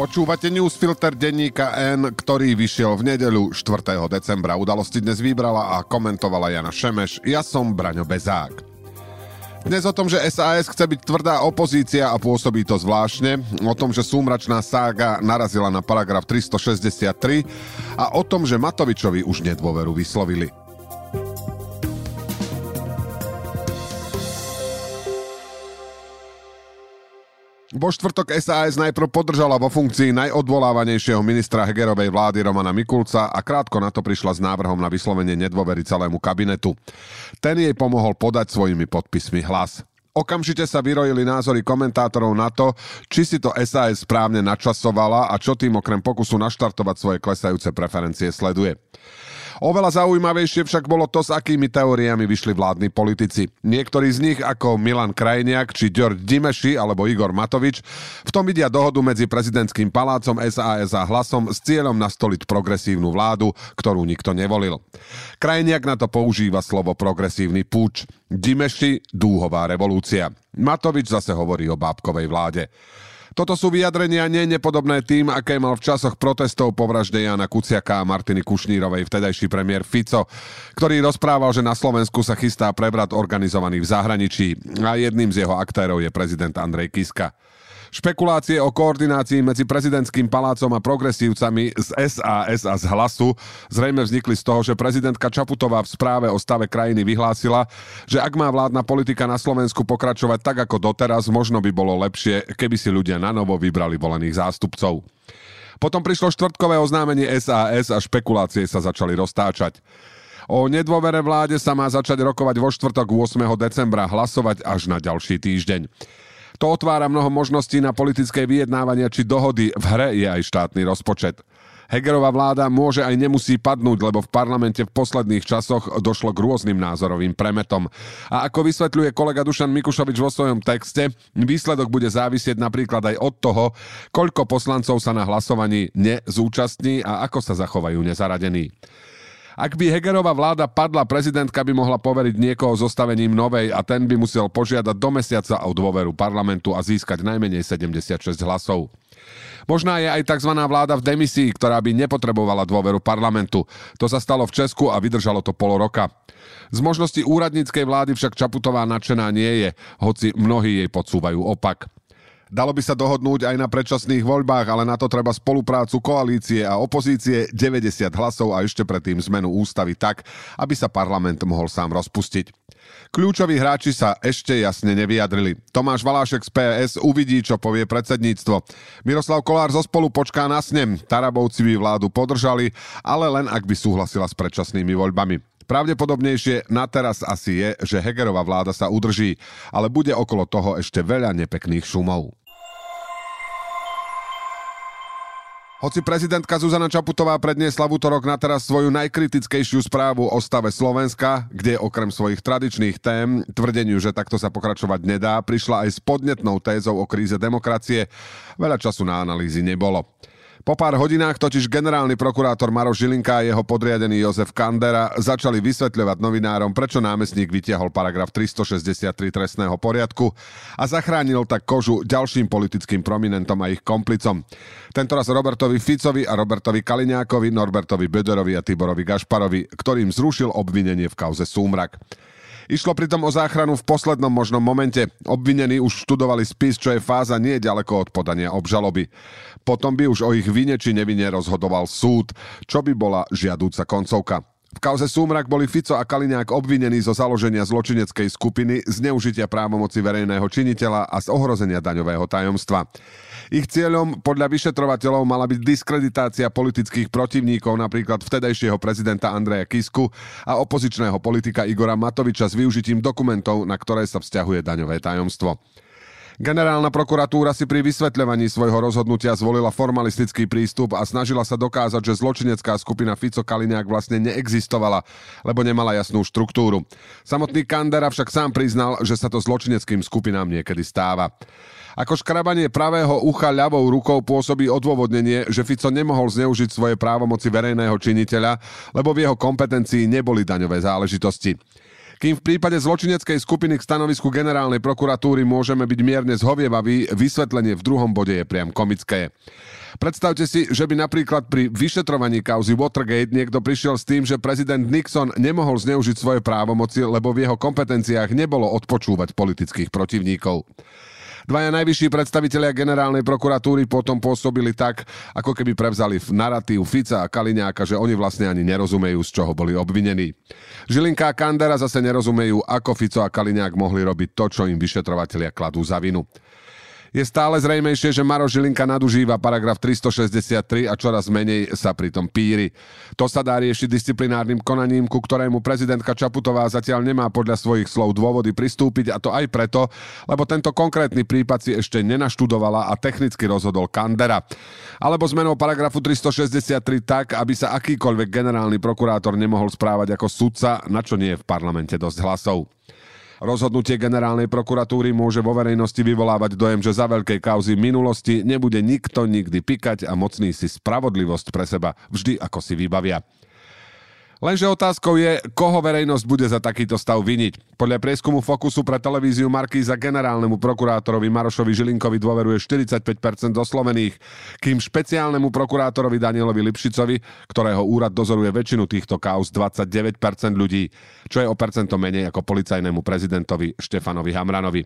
Počúvate newsfilter denníka N, ktorý vyšiel v nedeľu 4. decembra. Udalosti dnes vybrala a komentovala Jana Šemeš. Ja som Braňo Bezák. Dnes o tom, že SAS chce byť tvrdá opozícia a pôsobí to zvláštne, o tom, že súmračná sága narazila na paragraf 363 a o tom, že Matovičovi už nedôveru vyslovili. Vo štvrtok SAS najprv podržala vo funkcii najodvolávanejšieho ministra Hegerovej vlády Romana Mikulca a krátko na to prišla s návrhom na vyslovenie nedôvery celému kabinetu. Ten jej pomohol podať svojimi podpismi hlas. Okamžite sa vyrojili názory komentátorov na to, či si to SAS správne načasovala a čo tým okrem pokusu naštartovať svoje klesajúce preferencie sleduje. Oveľa zaujímavejšie však bolo to, s akými teóriami vyšli vládni politici. Niektorí z nich, ako Milan Krajniak, či George Dimeši alebo Igor Matovič, v tom vidia dohodu medzi prezidentským palácom SAS a hlasom s cieľom nastoliť progresívnu vládu, ktorú nikto nevolil. Krajniak na to používa slovo progresívny púč. Dimeši dúhová revolúcia. Matovič zase hovorí o bábkovej vláde. Toto sú vyjadrenia nie nepodobné tým, aké mal v časoch protestov po vražde Jana Kuciaka a Martiny Kušnírovej vtedajší premiér Fico, ktorý rozprával, že na Slovensku sa chystá prevrat organizovaný v zahraničí a jedným z jeho aktérov je prezident Andrej Kiska. Špekulácie o koordinácii medzi prezidentským palácom a progresívcami z SAS a z hlasu zrejme vznikli z toho, že prezidentka Čaputová v správe o stave krajiny vyhlásila, že ak má vládna politika na Slovensku pokračovať tak ako doteraz, možno by bolo lepšie, keby si ľudia na novo vybrali volených zástupcov. Potom prišlo štvrtkové oznámenie SAS a špekulácie sa začali roztáčať. O nedôvere vláde sa má začať rokovať vo štvrtok 8. decembra, hlasovať až na ďalší týždeň. To otvára mnoho možností na politické vyjednávania či dohody. V hre je aj štátny rozpočet. Hegerová vláda môže aj nemusí padnúť, lebo v parlamente v posledných časoch došlo k rôznym názorovým premetom. A ako vysvetľuje kolega Dušan Mikušovič vo svojom texte, výsledok bude závisieť napríklad aj od toho, koľko poslancov sa na hlasovaní nezúčastní a ako sa zachovajú nezaradení. Ak by Hegerová vláda padla, prezidentka by mohla poveriť niekoho zostavením novej a ten by musel požiadať do mesiaca o dôveru parlamentu a získať najmenej 76 hlasov. Možná je aj tzv. vláda v demisii, ktorá by nepotrebovala dôveru parlamentu. To sa stalo v Česku a vydržalo to pol roka. Z možnosti úradníckej vlády však Čaputová nadšená nie je, hoci mnohí jej podsúvajú opak. Dalo by sa dohodnúť aj na predčasných voľbách, ale na to treba spoluprácu koalície a opozície 90 hlasov a ešte predtým zmenu ústavy tak, aby sa parlament mohol sám rozpustiť. Kľúčoví hráči sa ešte jasne nevyjadrili. Tomáš Valášek z PS uvidí, čo povie predsedníctvo. Miroslav Kolár zo spolu počká na snem. Tarabovci by vládu podržali, ale len ak by súhlasila s predčasnými voľbami. Pravdepodobnejšie na teraz asi je, že Hegerová vláda sa udrží, ale bude okolo toho ešte veľa nepekných šumov. Hoci prezidentka Zuzana Čaputová predniesla v útorok na teraz svoju najkritickejšiu správu o stave Slovenska, kde okrem svojich tradičných tém, tvrdeniu, že takto sa pokračovať nedá, prišla aj s podnetnou tézou o kríze demokracie, veľa času na analýzy nebolo. Po pár hodinách totiž generálny prokurátor Maroš Žilinka a jeho podriadený Jozef Kandera začali vysvetľovať novinárom, prečo námestník vytiahol paragraf 363 trestného poriadku a zachránil tak kožu ďalším politickým prominentom a ich komplicom. Tentoraz Robertovi Ficovi a Robertovi Kaliňákovi, Norbertovi Böderovi a Tiborovi Gašparovi, ktorým zrušil obvinenie v kauze Súmrak. Išlo pritom o záchranu v poslednom možnom momente. Obvinení už študovali spis, čo je fáza nie ďaleko od podania obžaloby. Potom by už o ich vine či nevine rozhodoval súd, čo by bola žiadúca koncovka. V kauze Súmrak boli Fico a Kaliňák obvinení zo založenia zločineckej skupiny, zneužitia právomoci verejného činiteľa a z ohrozenia daňového tajomstva. Ich cieľom podľa vyšetrovateľov mala byť diskreditácia politických protivníkov, napríklad vtedajšieho prezidenta Andreja Kisku a opozičného politika Igora Matoviča s využitím dokumentov, na ktoré sa vzťahuje daňové tajomstvo. Generálna prokuratúra si pri vysvetľovaní svojho rozhodnutia zvolila formalistický prístup a snažila sa dokázať, že zločinecká skupina Fico Kaliňák vlastne neexistovala, lebo nemala jasnú štruktúru. Samotný Kandera však sám priznal, že sa to zločineckým skupinám niekedy stáva. Ako škrabanie pravého ucha ľavou rukou pôsobí odôvodnenie, že Fico nemohol zneužiť svoje právomoci verejného činiteľa, lebo v jeho kompetencii neboli daňové záležitosti. Kým v prípade zločineckej skupiny k stanovisku generálnej prokuratúry môžeme byť mierne zhovievaví, vysvetlenie v druhom bode je priam komické. Predstavte si, že by napríklad pri vyšetrovaní kauzy Watergate niekto prišiel s tým, že prezident Nixon nemohol zneužiť svoje právomoci, lebo v jeho kompetenciách nebolo odpočúvať politických protivníkov. Dvaja najvyšší predstavitelia generálnej prokuratúry potom pôsobili tak, ako keby prevzali narratív Fica a Kaliňáka, že oni vlastne ani nerozumejú, z čoho boli obvinení. Žilinka a Kandera zase nerozumejú, ako Fico a Kaliňák mohli robiť to, čo im vyšetrovatelia kladú za vinu. Je stále zrejmejšie, že Maro Žilinka nadužíva paragraf 363 a čoraz menej sa pritom píri. To sa dá riešiť disciplinárnym konaním, ku ktorému prezidentka Čaputová zatiaľ nemá podľa svojich slov dôvody pristúpiť a to aj preto, lebo tento konkrétny prípad si ešte nenaštudovala a technicky rozhodol Kandera. Alebo zmenou paragrafu 363 tak, aby sa akýkoľvek generálny prokurátor nemohol správať ako sudca, na čo nie je v parlamente dosť hlasov. Rozhodnutie generálnej prokuratúry môže vo verejnosti vyvolávať dojem, že za veľkej kauzy minulosti nebude nikto nikdy pikať a mocný si spravodlivosť pre seba vždy ako si vybavia. Lenže otázkou je, koho verejnosť bude za takýto stav viniť. Podľa prieskumu Fokusu pre televíziu Markíza generálnemu prokurátorovi Marošovi Žilinkovi dôveruje 45% oslovených, kým špeciálnemu prokurátorovi Danielovi Lipšicovi, ktorého úrad dozoruje väčšinu týchto kauz, 29% ľudí, čo je o percento menej ako policajnému prezidentovi Štefanovi Hamranovi.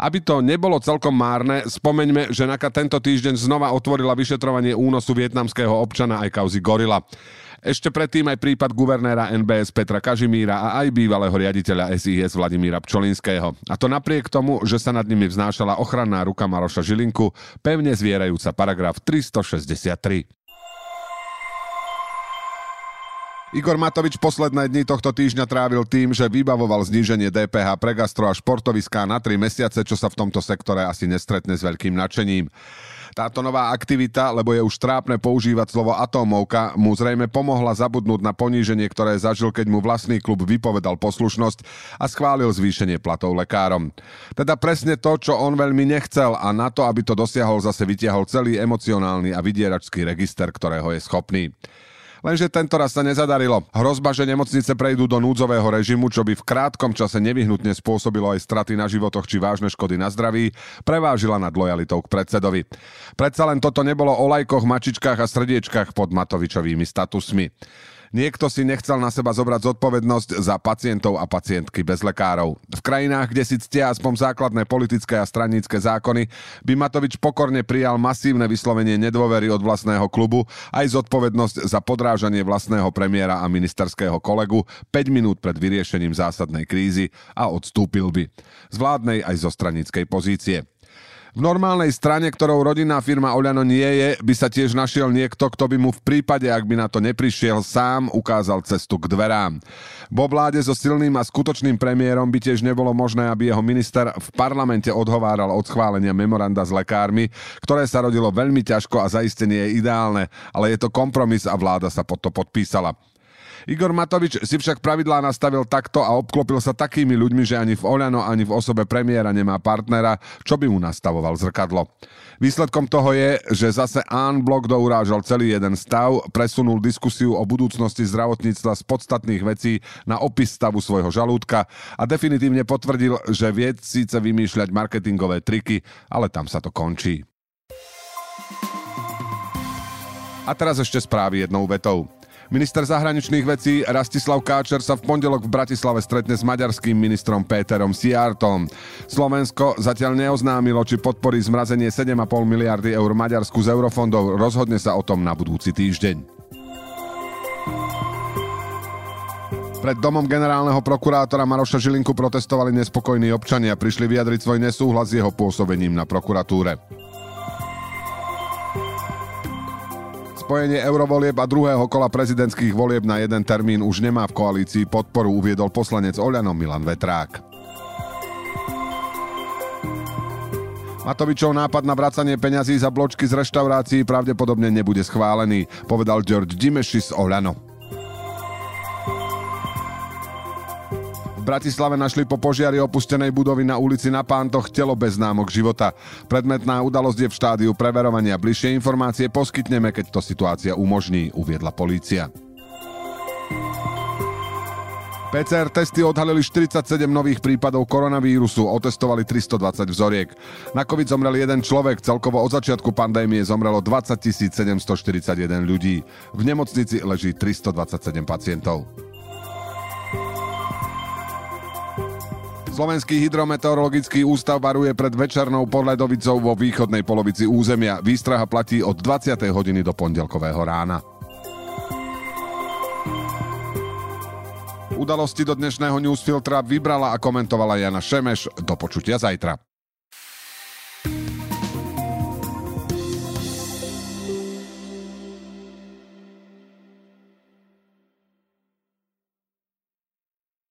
Aby to nebolo celkom márne, spomeňme, že NAKA tento týždeň znova otvorila vyšetrovanie únosu vietnamského občana aj kauzy Gorila. Ešte predtým aj prípad guvernéra NBS Petra Kažimíra a aj bývalého riaditeľa SIS Vladimíra Pčolinského. A to napriek tomu, že sa nad nimi vznášala ochranná ruka Maroša Žilinku, pevne zvierajúca paragraf 363. Igor Matovič posledné dni tohto týždňa trávil tým, že vybavoval zníženie DPH pre gastro a športoviská na 3 mesiace, čo sa v tomto sektore asi nestretne s veľkým nadšením. Táto nová aktivita, lebo je už trápne používať slovo atómovka, mu zrejme pomohla zabudnúť na poníženie, ktoré zažil, keď mu vlastný klub vypovedal poslušnosť a schválil zvýšenie platov lekárom. Teda presne to, čo on veľmi nechcel a na to, aby to dosiahol, zase vytiahol celý emocionálny a vydieračský register, ktorého je schopný. Lenže tento raz sa nezadarilo. Hrozba, že nemocnice prejdú do núdzového režimu, čo by v krátkom čase nevyhnutne spôsobilo aj straty na životoch či vážne škody na zdraví, prevážila nad lojalitou k predsedovi. Predsa len toto nebolo o lajkoch, mačičkách a srdiečkách pod Matovičovými statusmi. Niekto si nechcel na seba zobrať zodpovednosť za pacientov a pacientky bez lekárov. V krajinách, kde si ctia aspoň základné politické a stranické zákony, by Matovič pokorne prijal masívne vyslovenie nedôvery od vlastného klubu aj zodpovednosť za podrážanie vlastného premiéra a ministerského kolegu 5 minút pred vyriešením zásadnej krízy a odstúpil by. Z vládnej aj zo stranickej pozície. V normálnej strane, ktorou rodinná firma Oľano nie je, by sa tiež našiel niekto, kto by mu v prípade, ak by na to neprišiel, sám ukázal cestu k dverám. Vo vláde so silným a skutočným premiérom by tiež nebolo možné, aby jeho minister v parlamente odhováral od schválenia memoranda s lekármi, ktoré sa rodilo veľmi ťažko a zaistenie je ideálne, ale je to kompromis a vláda sa pod to podpísala. Igor Matovič si však pravidlá nastavil takto a obklopil sa takými ľuďmi, že ani v Oľano, ani v osobe premiéra nemá partnera, čo by mu nastavoval zrkadlo. Výsledkom toho je, že zase Án Blok dourážal celý jeden stav, presunul diskusiu o budúcnosti zdravotníctva z podstatných vecí na opis stavu svojho žalúdka a definitívne potvrdil, že vie síce vymýšľať marketingové triky, ale tam sa to končí. A teraz ešte správy jednou vetou. Minister zahraničných vecí Rastislav Káčer sa v pondelok v Bratislave stretne s maďarským ministrom Péterom Siartom. Slovensko zatiaľ neoznámilo, či podporí zmrazenie 7,5 miliardy eur Maďarsku z eurofondov. Rozhodne sa o tom na budúci týždeň. Pred domom generálneho prokurátora Maroša Žilinku protestovali nespokojní občania, prišli vyjadriť svoj nesúhlas s jeho pôsobením na prokuratúre. Spojenie eurovolieb a druhého kola prezidentských volieb na jeden termín už nemá v koalícii podporu, uviedol poslanec Oľano Milan Vetrák. Matovičov nápad na vracanie peňazí za bločky z reštaurácií pravdepodobne nebude schválený, povedal George Dimeši z Oľano. Bratislave našli po požiari opustenej budovy na ulici na Pántoch telo bez známok života. Predmetná udalosť je v štádiu preverovania. Bližšie informácie poskytneme, keď to situácia umožní, uviedla polícia. PCR testy odhalili 47 nových prípadov koronavírusu, otestovali 320 vzoriek. Na COVID zomrel jeden človek, celkovo od začiatku pandémie zomrelo 20 741 ľudí. V nemocnici leží 327 pacientov. Slovenský hydrometeorologický ústav varuje pred večernou podledovicou vo východnej polovici územia. Výstraha platí od 20. hodiny do pondelkového rána. Udalosti do dnešného newsfiltra vybrala a komentovala Jana Šemeš. Do počutia zajtra.